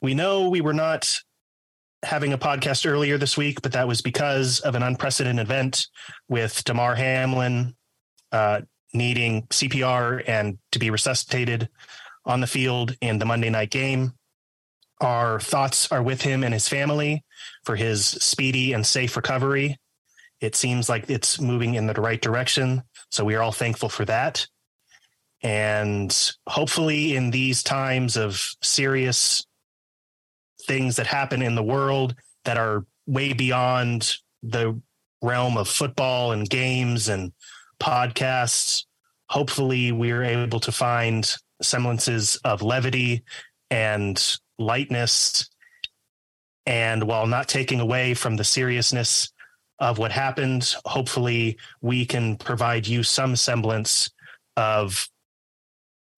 we know we were not having a podcast earlier this week, but that was because of an unprecedented event with Damar Hamlin uh, needing CPR and to be resuscitated on the field in the Monday night game. Our thoughts are with him and his family for his speedy and safe recovery. It seems like it's moving in the right direction. So we are all thankful for that. And hopefully, in these times of serious things that happen in the world that are way beyond the realm of football and games and podcasts, hopefully, we're able to find semblances of levity and lightness. And while not taking away from the seriousness of what happened, hopefully we can provide you some semblance of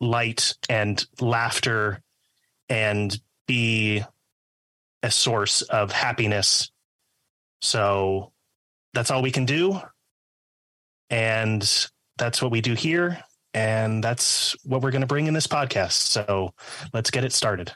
light and laughter and be a source of happiness. So that's all we can do. And that's what we do here. And that's what we're going to bring in this podcast. So let's get it started.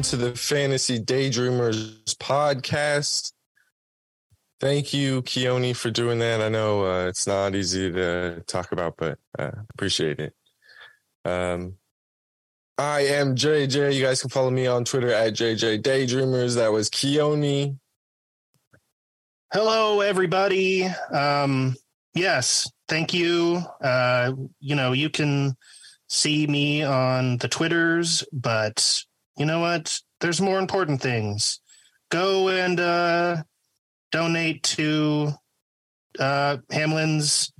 Into the Fantasy Daydreamers podcast. Thank you, Keone, for doing that. I know uh, it's not easy to talk about, but uh, appreciate it. Um, I am JJ. You guys can follow me on Twitter at JJ Daydreamers. That was Keone. Hello, everybody. Um, yes, thank you. Uh, you know, you can see me on the Twitters, but you know what? There's more important things. Go and uh, donate to uh, Hamlin's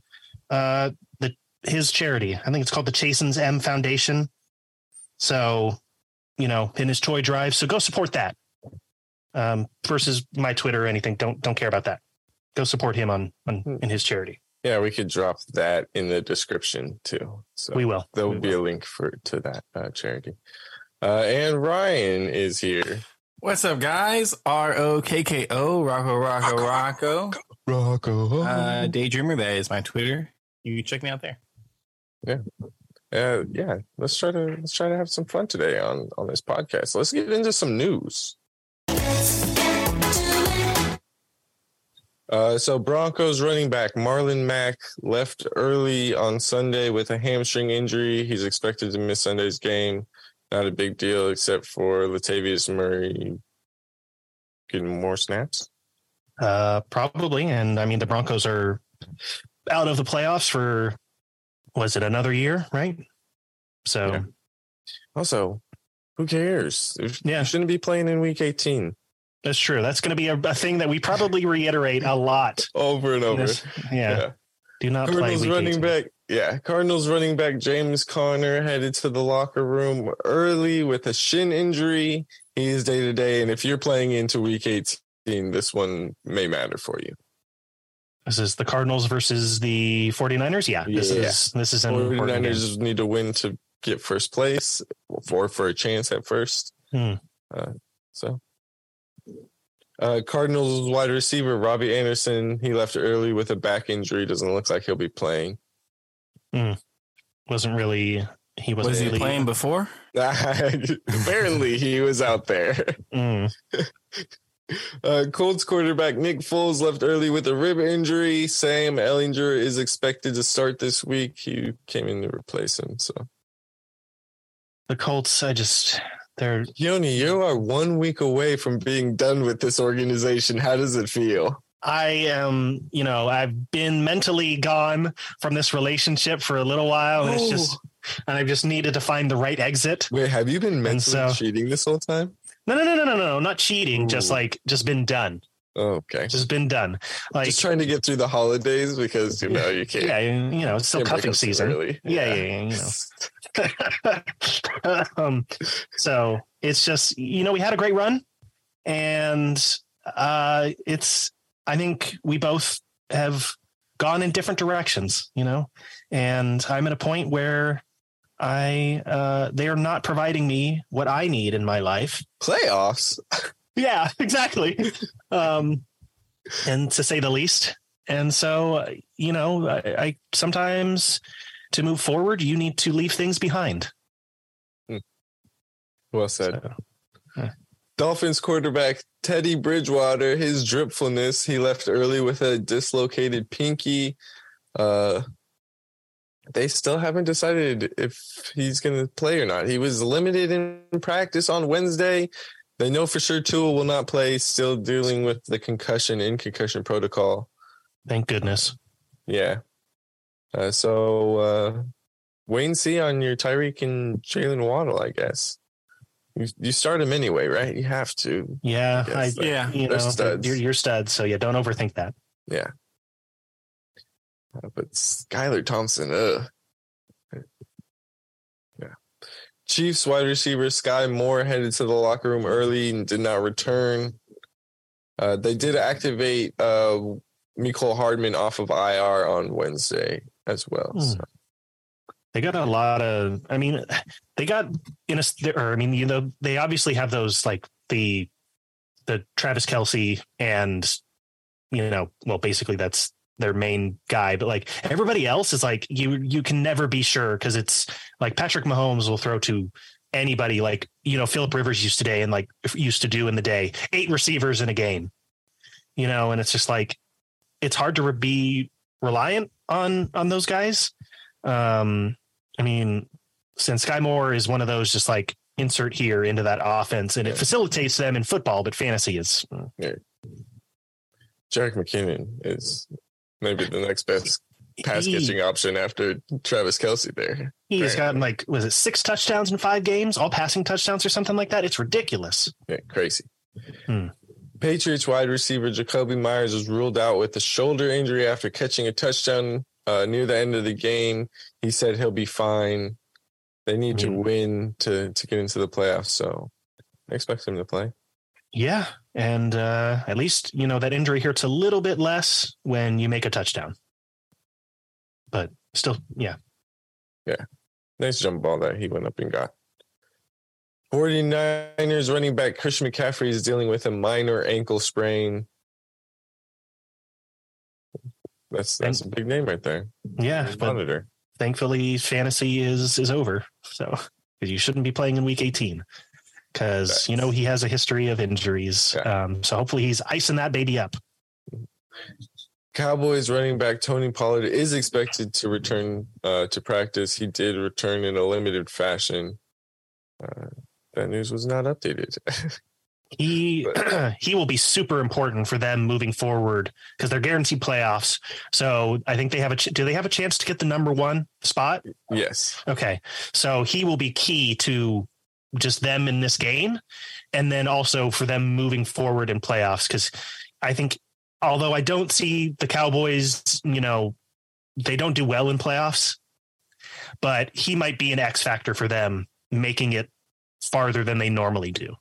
uh, the his charity. I think it's called the Chasing M's Foundation. So, you know, in his toy drive. So go support that. Um, versus my Twitter or anything. Don't don't care about that. Go support him on, on in his charity. Yeah, we could drop that in the description too. So We will. there will We be a link for to that uh, charity. Uh, and Ryan is here. What's up, guys? R O K K O, Rocco, Rocco, Rocco. Rocco. Uh, Daydreamer, that is my Twitter. You check me out there. Yeah. Uh, yeah, let's try to let's try to have some fun today on on this podcast. Let's get into some news. Uh, so Broncos running back Marlon Mack left early on Sunday with a hamstring injury. He's expected to miss Sunday's game. Not a big deal, except for Latavius Murray getting more snaps. Uh, probably. And I mean, the Broncos are out of the playoffs for, was it another year, right? So, Yeah. Also, who cares? Yeah. You shouldn't be playing in Week 18 that's true. That's going to be a, a thing that we probably reiterate a lot. over and over. this- yeah, Do not Cardinals week running 18. back, yeah. Cardinals running back James Conner headed to the locker room early with a shin injury. He is day to day, and if you're playing into Week 18, this one may matter for you. This is the Cardinals versus the 49ers. Yeah, this Yeah. is this is an important game. 49ers need to win to get first place, or for a chance at first. Hmm. Uh, so. Uh, Cardinals wide receiver Robbie Anderson, he left early with a back injury. Doesn't look like he'll be playing. Mm. wasn't really he wasn't Was he really, playing before? Apparently, he was out there. Mm, Uh, Colts quarterback Nick Foles left early with a rib injury. Sam Ehlinger is expected to start this week. He came in to replace him. So, the Colts. I just they're Yoni, you are one week away from being done with this organization. How does it feel? I am, you know, I've been mentally gone from this relationship for a little while, and it's oh. just, and I've just needed to find the right exit. Wait, have you been mentally so- cheating this whole time? No, no, no, no, no, no, not cheating. Just like, just been done. Oh, okay. Just been done. Like, Just trying to get through the holidays because you know you can't. yeah, you know, it's still cuffing up too season. early. Yeah, yeah, yeah, you know. um, so it's just, you know, we had a great run, and uh, it's. I think we both have gone in different directions, you know, and I'm at a point where I uh, they are not providing me what I need in my life. Playoffs. Yeah, exactly. um, and to say the least. And so, you know, I, I sometimes to move forward, you need to leave things behind. Well said. So, yeah. Dolphins quarterback Teddy Bridgewater, his dripfulness, he left early with a dislocated pinky. Uh, they still haven't decided if he's going to play or not. He was limited in practice on Wednesday. They know for sure Tua will not play, still dealing with the concussion in concussion protocol. Thank goodness. Yeah. Uh, so uh, wait and see on your Tyreek and Jalen Waddle, I guess. You, you start him anyway, right? You have to. Yeah, I, Yes, Yeah. you they're know, studs. you're, you're studs. So yeah, don't overthink that. Yeah. Uh, but Skylar Thompson, ugh. Yeah. Chiefs wide receiver Skyy Moore headed to the locker room early and did not return. Uh, they did activate uh, Mecole Hardman off of IR on Wednesday as well. Hmm. So, They got a lot of. I mean, they got in a. Or I mean, you know, they obviously have those like the the Travis Kelce and you know, well, basically that's their main guy. But like everybody else is like you you can never be sure because it's like Patrick Mahomes will throw to anybody like you know Philip Rivers used to today and like used to do in the day eight receivers in a game, you know, and it's just like it's hard to be reliant on on those guys. Um, I mean, since Skyy Moore is one of those just like insert here into that offense and it facilitates them in football, but fantasy is Jerick McKinnon is maybe the next best pass catching option after Travis Kelce there. he's gotten like was it six touchdowns in five games, all passing touchdowns or something like that. It's ridiculous. Yeah, crazy. Hmm. Patriots wide receiver Jakobi Meyers was ruled out with a shoulder injury after catching a touchdown uh, near the end of the game. He said he'll be fine. They need to Hmm. win to to get into the playoffs, so I expect him to play. Yeah. And uh, at least, you know, that injury hurts a little bit less when you make a touchdown. But still, yeah, yeah. Nice jump ball that he went up and got. 49ers running back Christian McCaffrey is dealing with a minor ankle sprain. That's that's a big name right there. Yeah. But Monitor. thankfully fantasy is is over. So you shouldn't be playing in week 18 because you know he has a history of injuries. Yeah. Um, so hopefully he's icing that baby up. Cowboys running back Tony Pollard is expected to return uh, to practice. He did return in a limited fashion. Uh, that news was not updated. He he will be super important for them moving forward because they're guaranteed playoffs. So I think they have a ch- do they have a chance to get the number one spot? yes. Okay, so he will be key to just them in this game, and then also for them moving forward in playoffs. Because I think, although I don't see the Cowboys, you know, they don't do well in playoffs, but he might be an X factor for them, making it farther than they normally do.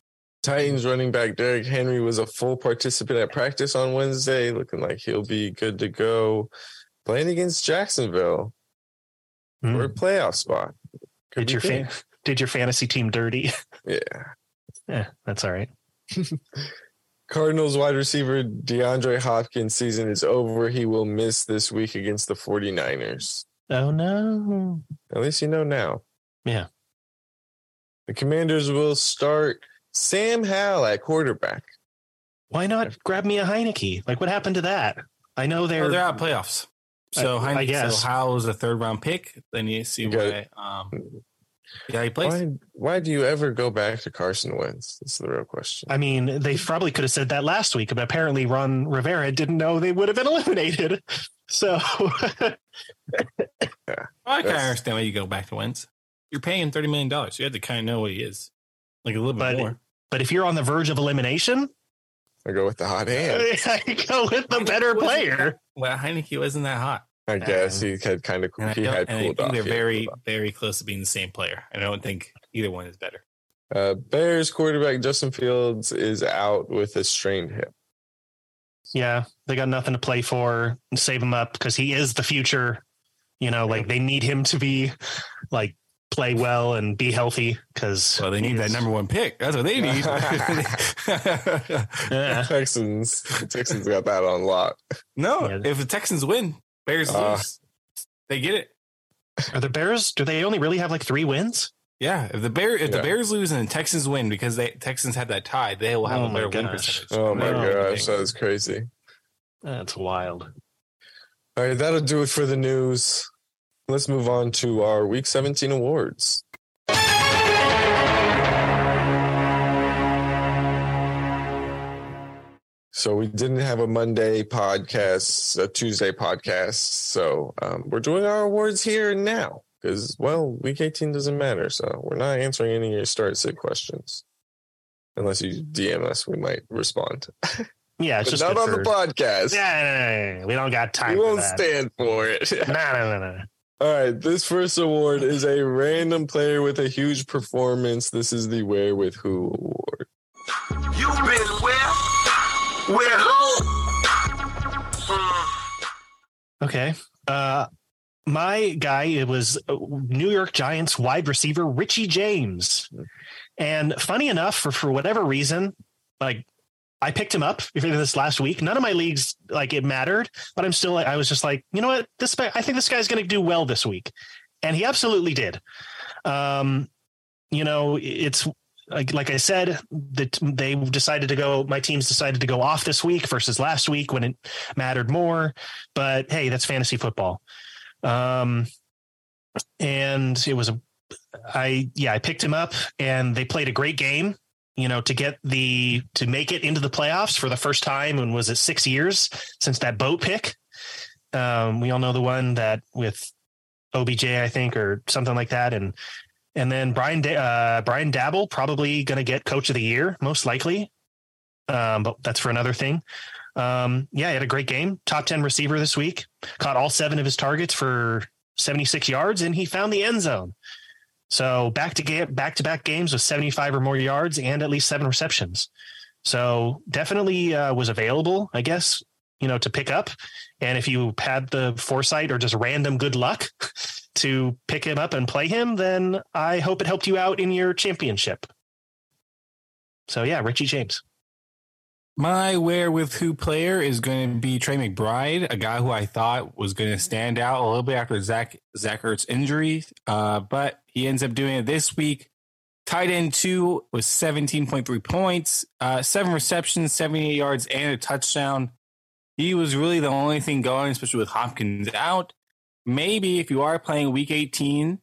Titans running back Derrick Henry was a full participant at practice on Wednesday, looking like he'll be good to go. Playing against Jacksonville Hmm. for a playoff spot. Could Did your fan, did your fantasy team dirty? Yeah. yeah, that's all right. Cardinals wide receiver DeAndre Hopkins season is over. He will miss this week against the 49ers. Oh no. At least you know now. Yeah. The Commanders will start Sam Howell at quarterback. Why not grab me a Heinicke? Like what happened to that? I know they're, Oh, they're out of playoffs. So I- I Heinicke, guess. so Howell's a third round pick. Then you see You why. Um, yeah, he plays. Why, why do you ever go back to Carson Wentz? That's the real question. I mean, they probably could have said that last week, but apparently Ron Rivera didn't know they would have been eliminated. So I kind of understand why you go back to Wentz. You're paying thirty million dollars. You have to kind of know what he is, like a little bit more. but if you're on the verge of elimination, I go with the hot hand. I go with the Heinicke better player. Well, Heinicke wasn't that hot. I guess he had kind of And I, he had and I cooled think off. they're very, very close to being the same player. I don't think either one is better. Uh, Bears quarterback Justin Fields is out with a strained hip. Yeah, they got nothing to play for. Save him up because he is the future. You know, like they need him to be like play well and be healthy because Well, they need that number one pick. That's what they need. Yeah. Texans. Texans got that on lock. no, Yeah. if the Texans win, Bears Uh. lose. They get it. Are the Bears? Do they only really have like three wins? Yeah, if the Bear if the Bears lose and the Texans win because they Texans had that tie, they will have Oh a my better win percentage. Oh my No. gosh, that is crazy. That's wild. All right, that'll do it for the news. Let's move on to our Week 17 awards. So we didn't have a Monday podcast, a Tuesday podcast. So um, we're doing our awards here and now because, well, Week 18 doesn't matter. So we're not answering any of your start sit questions. Unless you DM us, we might respond. Yeah, it's But just not on for- the podcast. Yeah, no, no, no, we don't got time. we won't stand for it. No, no, no, no. All right, this first award is a random player with a huge performance. This is the Where with Who award. You've been where? Where who? Okay. Uh, my guy, it was uh, New York Giants wide receiver Richie James. And funny enough, for, for whatever reason, like I picked him up this last week. None of my leagues like it mattered, but I'm still I was just like, you know what? This I think this guy's going to do well this week. And he absolutely did. Um, you know, it's like, like I said, that they decided to go. My teams decided to go off this week versus last week when it mattered more. But hey, that's fantasy football. Um, and it was a, I yeah, I picked him up, and they played a great game. You know, to get the to make it into the playoffs for the first time, and was it six years since that boat pick? Um, we all know the one that with OBJ, I think, or something like that, and and then Brian uh, Brian Daboll probably going to get Coach of the Year, most likely. Um, but that's for another thing. Um, yeah, he had a great game. Top ten receiver this week. Caught all seven of his targets for seventy six yards, and he found the end zone. So back to ga- back to back games with seventy five or more yards and at least seven receptions. So definitely uh, was available, I guess, you know, to pick up. And if you had the foresight or just random good luck to pick him up and play him, then I hope it helped you out in your championship. So yeah, Richie James. My where with who player is going to be Trey McBride, a guy who I thought was going to stand out a little bit after Zach Zach Ertz injury, uh, but he ends up doing it this week. Tight end two was 17.3 points, uh, seven receptions, 78 yards, and a touchdown. He was really the only thing going, especially with Hopkins out. Maybe if you are playing week 18,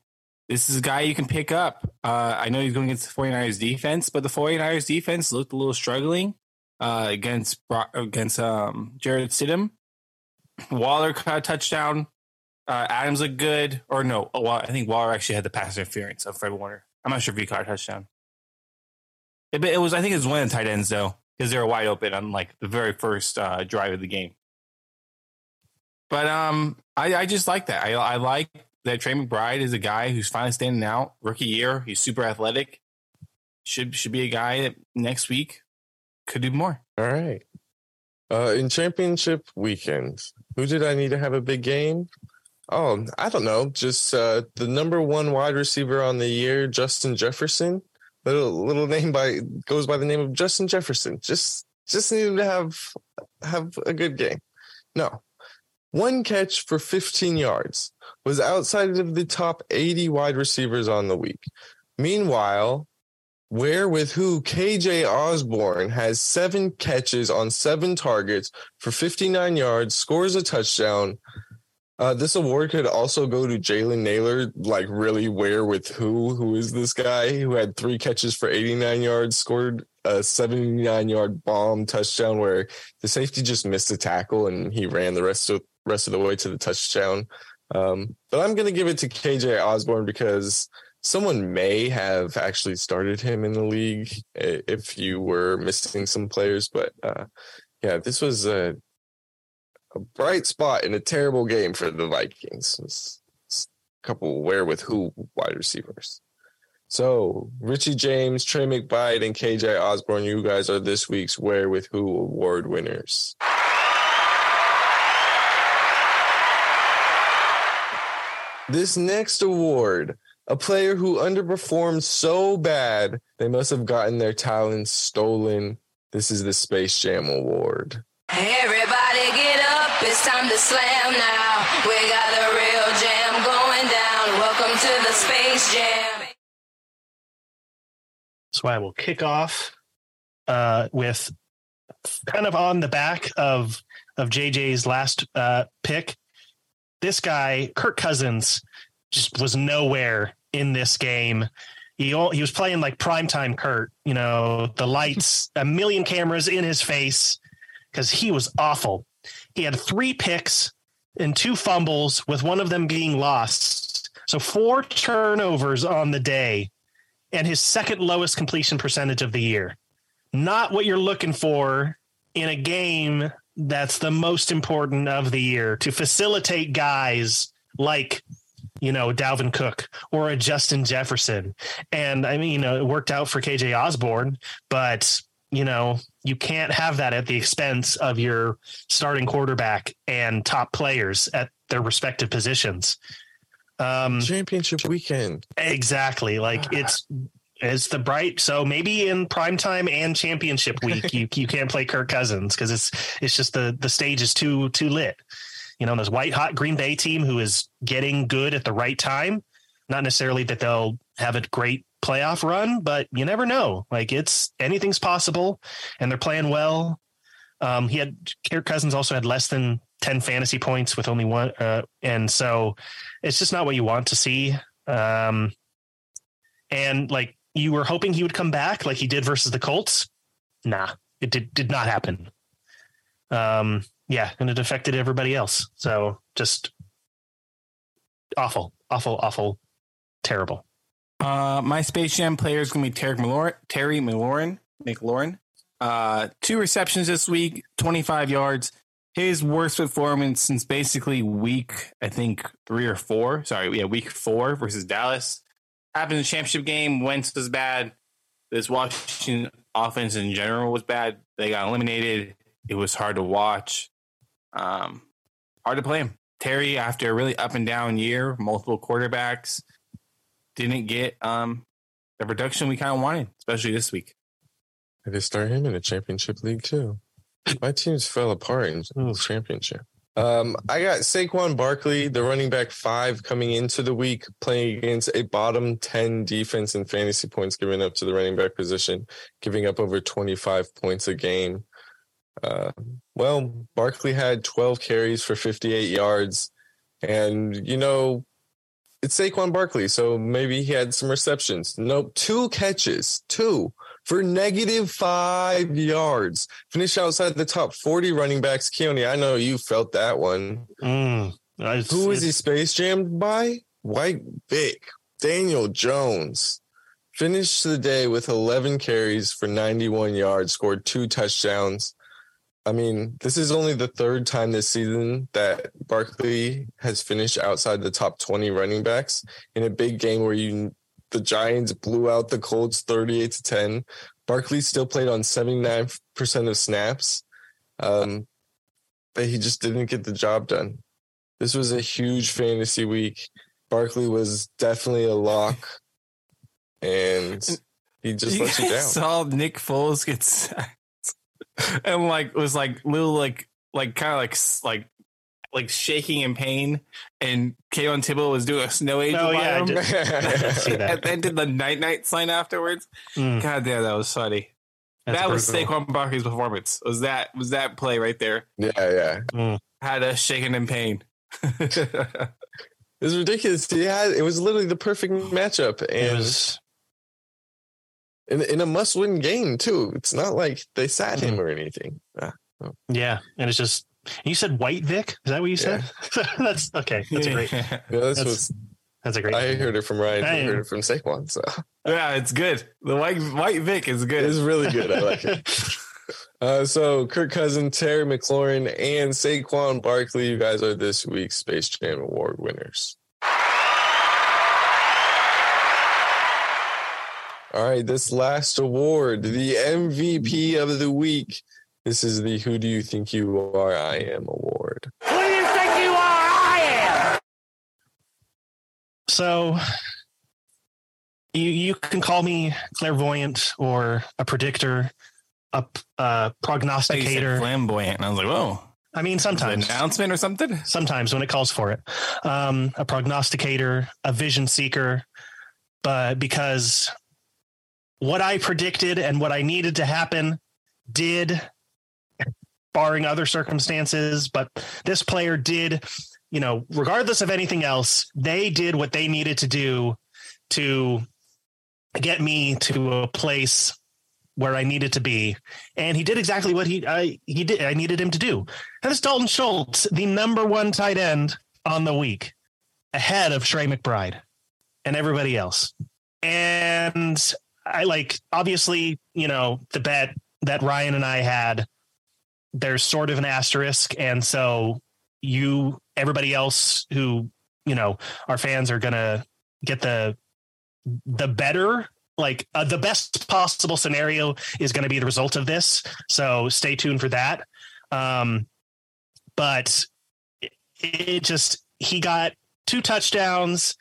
this is a guy you can pick up. Uh, I know he's going against the 49ers defense, but the 49ers defense looked a little struggling uh, against against um, Jarrett Stidham. Waller caught a touchdown. Uh, Adams looked good, or no? Oh, I think Waller actually had the pass interference of Fred Warner. I'm not sure if he caught a touchdown. It, it was, I think, it was one of the tight ends though, because they were wide open on like the very first uh, drive of the game. But um, I, I just like that. I, I like that Trey McBride is a guy who's finally standing out. Rookie year, he's super athletic. Should should be a guy that next week could do more. All right. Uh, in championship weekend, who did I need to have a big game? Oh, I don't know. Just uh, the number one wide receiver on the year, Justin Jefferson. Little little name by goes by the name of Justin Jefferson. Just just needed to have have a good game. No, one catch for 15 yards was outside of the top 80 wide receivers on the week. Meanwhile, where with who KJ Osborne has seven catches on seven targets for 59 yards, scores a touchdown. Uh, this award could also go to Jalen Nailor. Like, really, where with who? Who is this guy who had three catches for 89 yards, scored a 79 yard bomb touchdown where the safety just missed a tackle and he ran the rest of rest of the way to the touchdown. Um, but I'm going to give it to KJ Osborne because someone may have actually started him in the league if you were missing some players. But uh, yeah, this was a, a, bright spot in a terrible game for the Vikings. It's, it's a couple where with who wide receivers. So Richie James, Trey McBride, and KJ Osborne, you guys are this week's Where with Who award winners. This next award a player who underperformed so bad they must have gotten their talents stolen. This is the Space Jam Award. Everybody get up, it's time to slam now. We got a real jam going down. Welcome to the Space Jam. So I will kick off uh, with kind of on the back of of JJ's last uh, pick. This guy, Kirk Cousins, just was nowhere in this game. He he was playing like primetime Kurt, you know, the lights, a million cameras in his face because he was awful. He had three picks and two fumbles, with one of them being lost. So four turnovers on the day and his second lowest completion percentage of the year. Not what you're looking for in a game that's the most important of the year to facilitate guys like you know Dalvin Cook or a Justin Jefferson. And I mean, you know, it worked out for KJ Osborne, but you know, you can't have that at the expense of your starting quarterback and top players at their respective positions. Um Championship weekend. Exactly. Like it's it's the bright. So maybe in prime time and championship week, you you can't play Kirk Cousins because it's it's just the the stage is too too lit. You know, this white hot Green Bay team who is getting good at the right time. Not necessarily that they'll have a great playoff run, but you never know. Like it's anything's possible, and they're playing well. Um, he had Kirk Cousins also had less than ten fantasy points with only one, uh, and so it's just not what you want to see. Um, and like you were hoping he would come back like he did versus the Colts. Nah, it did did not happen. Um, yeah, and it affected everybody else. So just awful, awful, awful, terrible. Uh, my Space Jam player is going to be Terry McLaurin. Terry McLaurin. McLaurin. Uh, two receptions this week, 25 yards. His worst performance since basically week, I think three or four. Sorry, yeah, week four versus Dallas. Happened in the championship game. Wentz was bad. This Washington offense in general was bad. They got eliminated. It was hard to watch. Um, hard to play him. Terry, after a really up and down year, multiple quarterbacks, didn't get um the production we kind of wanted, especially this week. I could start him in a championship league too. My teams fell apart in the championship. Um, I got Saquon Barkley, the running back five, coming into the week, playing against a bottom 10 defense in fantasy points given up to the running back position, giving up over 25 points a game. Uh, well, Barkley had 12 carries for 58 yards. And, you know, it's Saquon Barkley, so maybe he had some receptions. Nope, two catches, two for negative five yards. Finish outside the top 40 running backs. Keone, I know you felt that one. Mm, Who is he space jammed by? White Vic, Daniel Jones. Finished the day with 11 carries for 91 yards, scored two touchdowns. I mean, this is only the third time this season that Barkley has finished outside the top 20 running backs in a big game where you the Giants blew out the Colts 38 to 10. Barkley still played on 79% of snaps. Um, but he just didn't get the job done. This was a huge fantasy week. Barkley was definitely a lock, and he just let you down. Saw Nick Foles get sacked, and like was like little like like kind of like like like shaking in pain, and Kayvon Thibodeaux was doing a snow angel. Oh, yeah, I him. did- see that. and then did the night night sign afterwards. Mm, God damn, that was funny. that's that was brutal. Saquon Barkley's performance. Was that was that play right there? yeah, yeah. Mm. Had us shaking in pain. It was ridiculous. He had it was literally the perfect matchup, It and was in, in a must-win game too. It's not like they sat him or anything. Ah, yeah, and it's just you said White Vic. Is that what you said? that's okay. That's a great. yeah, this That's- was. That's a great. I heard it from Ryan. I heard it from Saquon. So yeah, it's good. The white white Vic is good. it's really good. I like it. Uh, so Kirk Cousins, Terry McLaurin, and Saquon Barkley, you guys are this week's Space Jam Award winners. All right, this last award, the MVP of the week. This is the Who Do You Think You Are? I Am award. Who do you think you are? I am. so you you can call me clairvoyant or a predictor, a, thought you said prognosticator. flamboyant, and I was like, whoa, I mean, an sometimes, announcement or something. sometimes when it calls for it, um, a prognosticator, a vision seeker, but because what I predicted and what I needed to happen did, barring other circumstances, but this player did, you know, regardless of anything else, they did what they needed to do to get me to a place where I needed to be, and he did exactly what he I he did. I needed him to do. And it's Dalton Schultz, the number one tight end on the week, ahead of Trey McBride and everybody else. And I like obviously, you know, the bet that Ryan and I had, there's sort of an asterisk. And so you everybody else who, you know, our fans are gonna get the the better like uh, the best possible scenario is going to be the result of this so stay tuned for that um but it, it just he got two touchdowns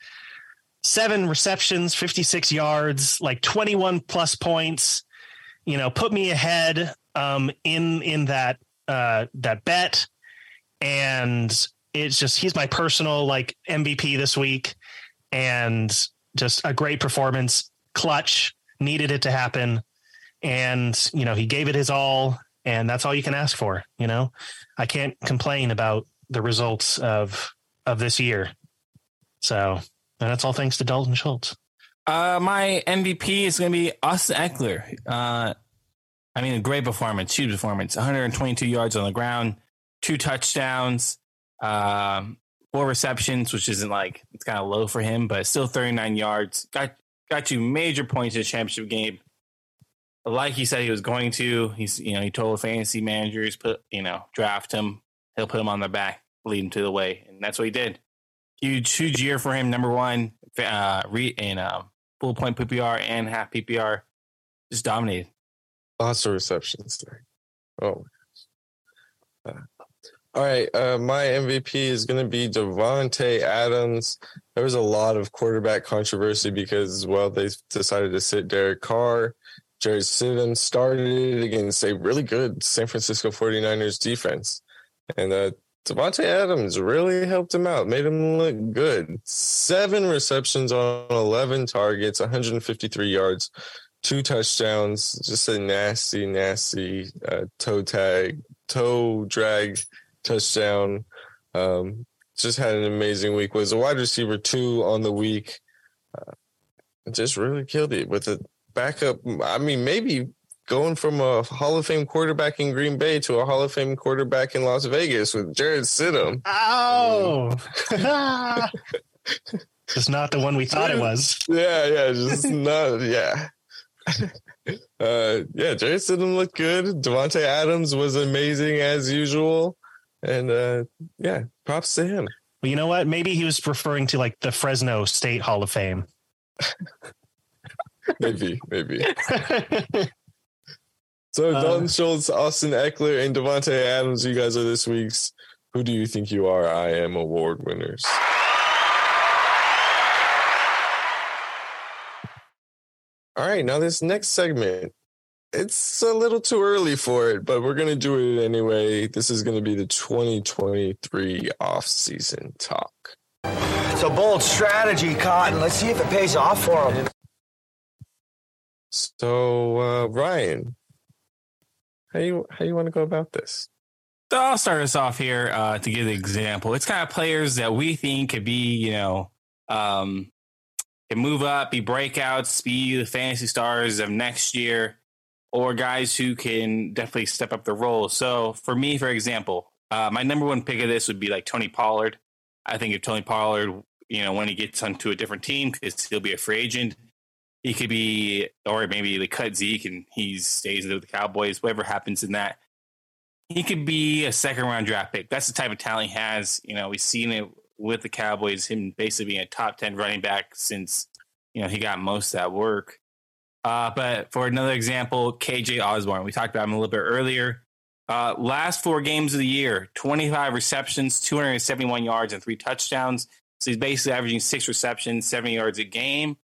seven receptions 56 yards like 21 plus points. You know put me ahead um in in that uh that bet. And it's just he's my personal like mvp this week. And just a great performance. Clutch needed it to happen. And you know he gave it his all. And that's all you can ask for you know? I can't complain about the results of of this year. So and that's all thanks to dalton schultz Uh, my MVP is going to be Austin Ekeler. Uh, I mean, a great performance, huge performance. 122 yards on the ground, two touchdowns, um, four receptions, which isn't like it's kind of low for him, but still 39 yards. Got got you major points in the championship game. Like he said he was going to. He's you know he told fantasy managers put you know draft him. He'll put him on the back, lead him to the way, and that's what he did. Huge huge year for him. Number one, uh, re in um, full point PPR and half PPR, just dominated. Lots of receptions there. Oh. Uh, all right. Uh, my MVP is going to be Davante Adams. There was a lot of quarterback controversy because, well, they decided to sit Derek Carr. Jarrett Stidham started against a really good San Francisco 49ers defense. And uh, Davante Adams really helped him out, made him look good. Seven receptions on 11 targets, 153 yards, two touchdowns, just a nasty, nasty uh, toe tag, toe drag touchdown. Um, just had an amazing week. Was a wide receiver two on the week. Uh, just really killed it with a backup. I mean, maybe going from a Hall of Fame quarterback in Green Bay to a Hall of Fame quarterback in Las Vegas with Jarrett Stidham. oh it's not the one we thought it was Yeah, yeah, just not, yeah. Uh, yeah, Jarrett Stidham looked good. Davante Adams was amazing as usual, and uh, yeah, props to him. well, you know what maybe he was referring to like the fresno state hall of fame Maybe, maybe. So Uh, Dalton Schultz, Austin Ekeler, and Davante Adams, you guys are this week's Who Do You Think You Are? I Am Award winners. All right, now this next segment, it's a little too early for it, but we're going to do it anyway. This is going to be the 2023 off-season talk. It's a bold strategy, Cotton. Let's see if it pays off for him. So, uh, Ryan, how you how you want to go about this? So I'll start us off here uh, to give an example. It's kind of players that we think could be, you know, um, can move up, be breakouts, be the fantasy stars of next year, or guys who can definitely step up the role. So for me, for example, uh, my number one pick of this would be like Tony Pollard. I think if Tony Pollard, you know, when he gets onto a different team, because he'll be a free agent, he could be, or maybe they cut Zeke and he stays with the Cowboys, whatever happens in that he could be a second round draft pick. That's the type of talent he has. You know, we've seen it with the Cowboys, him basically being a top 10 running back since, you know, he got most of that work. Uh, but for another example, KJ Osborne, we talked about him a little bit earlier. Uh, last four games of the year, 25 receptions, 271 yards, and three touchdowns, So he's basically averaging six receptions, 70 yards a game.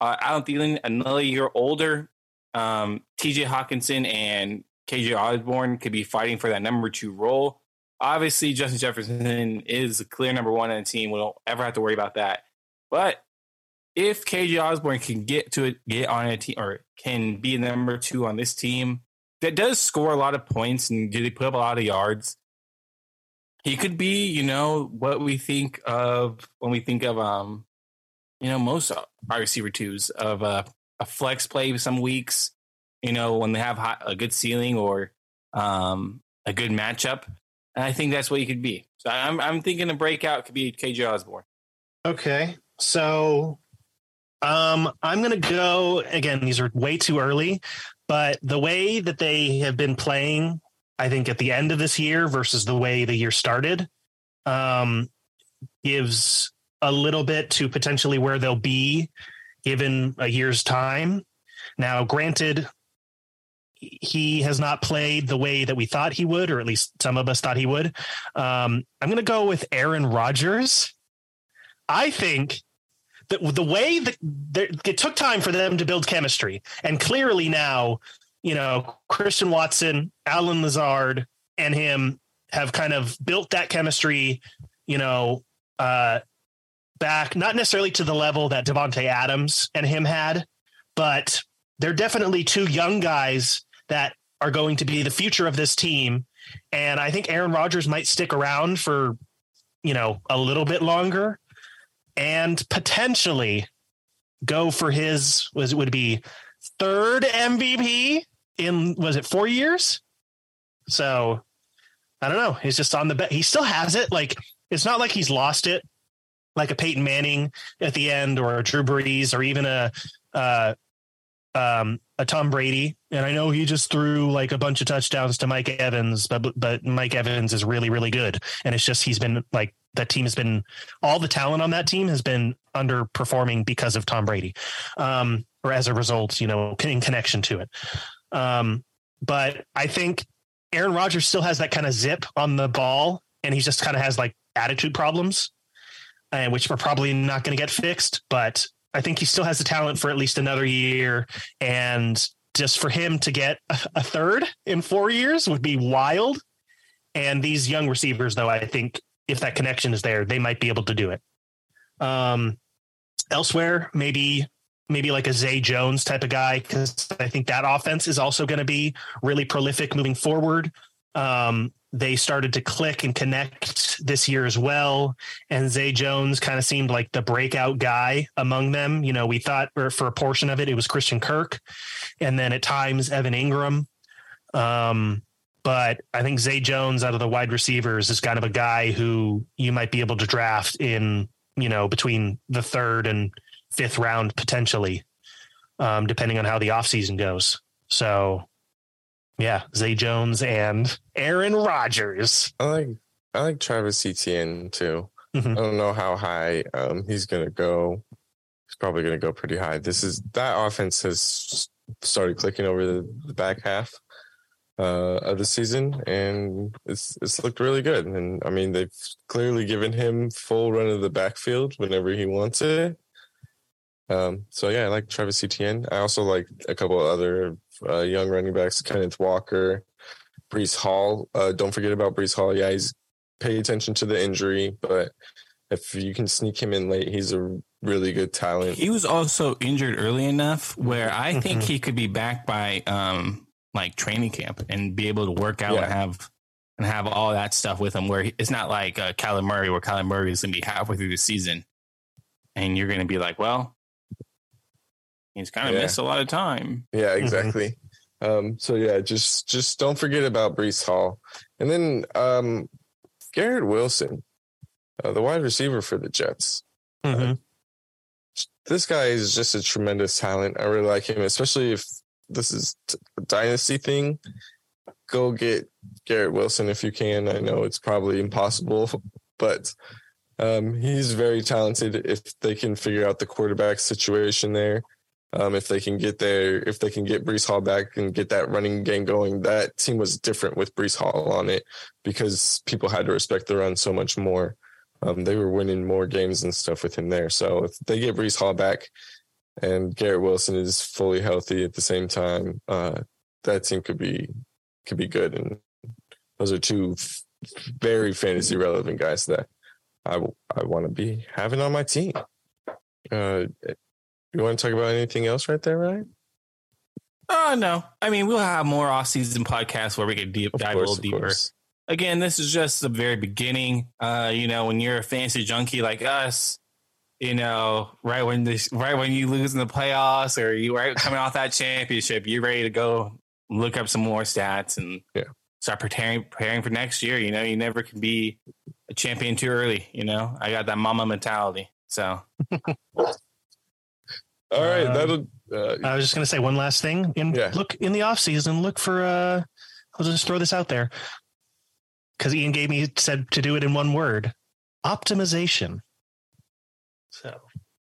Uh, Alan Thielen, another year older. Um, TJ Hockenson and KJ Osborne could be fighting for that number two role. Obviously, Justin Jefferson is the clear number one on the team. We don't ever have to worry about that. But if KJ Osborne can get to it, get on a team, or can be number two on this team that does score a lot of points and really put up a lot of yards, he could be, you know, what we think of when we think of, um, you know, most wide receiver twos of uh, a flex play some weeks, you know, when they have a good ceiling or um, a good matchup. And I think that's what he could be. So I'm I'm thinking a breakout could be KJ Osborne. Okay. So um I'm going to go again these are way too early, but the way that they have been playing I think at the end of this year versus the way the year started um gives a little bit to potentially where they'll be given a year's time. Now, granted, he has not played the way that we thought he would, or at least some of us thought he would. Um, I'm going to go with Aaron Rodgers. I think that the way that it took time for them to build chemistry, and clearly now, you know, Christian Watson, Allen Lazard, and him have kind of built that chemistry, you know, uh, back, not necessarily to the level that Davante Adams and him had, but they're definitely two young guys that are going to be the future of this team. And I think Aaron Rodgers might stick around for, you know, a little bit longer and potentially go for his was it would be third MVP in was it 4 years? So I don't know. He's just on the bet. He still has it. Like it's not like he's lost it like a Peyton Manning at the end or a Drew Brees or even a uh, um, a Tom Brady. And I know he just threw like a bunch of touchdowns to Mike Evans, but but Mike Evans is really really good, and it's just he's been like that team has been all the talent on that team has been underperforming because of Tom Brady, um, or as a result, you know, in connection to it. Um, but I think Aaron Rodgers still has that kind of zip on the ball, and he just kind of has like attitude problems and which are probably not going to get fixed. But I think he still has the talent for at least another year. And just for him to get a third in four years would be wild. And these young receivers, though, I think if that connection is there, they might be able to do it. Um, elsewhere, maybe maybe like a Zay Jones type of guy, because I think that offense is also going to be really prolific moving forward. Um, they started to click and connect this year as well. And Zay Jones kind of seemed like the breakout guy among them. You know, we thought for a portion of it, it was Christian Kirk, and then at times Evan Engram. Um, but I think Zay Jones out of the wide receivers is kind of a guy who you might be able to draft in, you know, between the third and fifth round potentially, um, depending on how the offseason goes. So yeah, Zay Jones and Aaron Rodgers. I like I like Travis Etienne too. Mhm. I don't know how high um, he's going to go. He's probably going to go pretty high. This is that offense has started clicking over the, the back half uh, of the season, and it's it's looked really good. And I mean, they've clearly given him full run of the backfield whenever he wants it. Um, so yeah, I like Travis Etienne. I also like a couple of other uh, young running backs, Kenneth Walker, Breece Hall. Uh, don't forget about Breece Hall. Yeah, he's pay attention to the injury, but if you can sneak him in late, he's a really good talent. He was also injured early enough where I think Mhm. he could be back by um like training camp and be able to work out Yeah. and have and have all that stuff with him. Where he, it's not like uh, Kyler Murray, where Kyler Murray is going to be halfway through the season, and you're going to be like, well, he's kind of Yeah. missed a lot of time. Yeah, exactly. Um, so yeah, just just don't forget about Breece Hall, and then um, Garrett Wilson, uh, the wide receiver for the Jets. Mhm. This guy is just a tremendous talent. I really like him, especially if this is t- a dynasty thing. Go get Garrett Wilson if you can. I know it's probably impossible, but um, he's very talented. If they can figure out the quarterback situation there, um, if they can get there, if they can get Breece Hall back and get that running game going, that team was different with Breece Hall on it because people had to respect the run so much more. Um, they were winning more games and stuff with him there. So if they get Breece Hall back and Garrett Wilson is fully healthy at the same time, uh, that team could be could be good. And those are two f- very fantasy relevant guys that I I want to be having on my team. Uh, you want to talk about anything else right there, Ryan? Oh no! I mean, we'll have more off-season podcasts where we can deep dive course, a little deeper. course. Again, this is just the very beginning. Uh, you know, when you're a fancy junkie like us, you know, right when this, right when you lose in the playoffs or you right coming off that championship, you're ready to go look up some more stats and Yeah. start preparing preparing for next year. You know, you never can be a champion too early. You know, I got that Mamba mentality. So All right, Um, that'll. Uh, I was just going to say one last thing. In Yeah. look in the off season, look for. uh I'll just throw this out there because Ian gave me said to do it in one word: optimization. So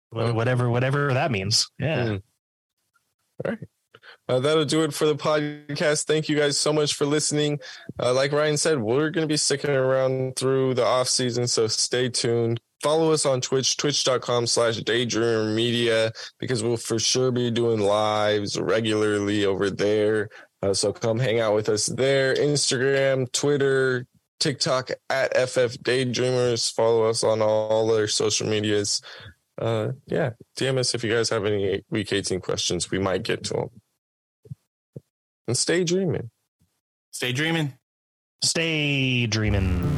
whatever, whatever that means. Yeah. Mm. All right. Uh, that'll do it for the podcast. Thank you guys so much for listening. Uh, like Ryan said, we're going to be sticking around through the off season, so stay tuned. Follow us on Twitch, twitch.com slash daydreamer media, because we'll for sure be doing lives regularly over there. Uh, so come hang out with us there. Instagram, Twitter, TikTok at FF Daydreamers. Follow us on all their social medias. Uh, yeah, DM us if you guys have any week 18 questions. We might get to them. And stay dreaming. stay dreaming. Stay dreaming.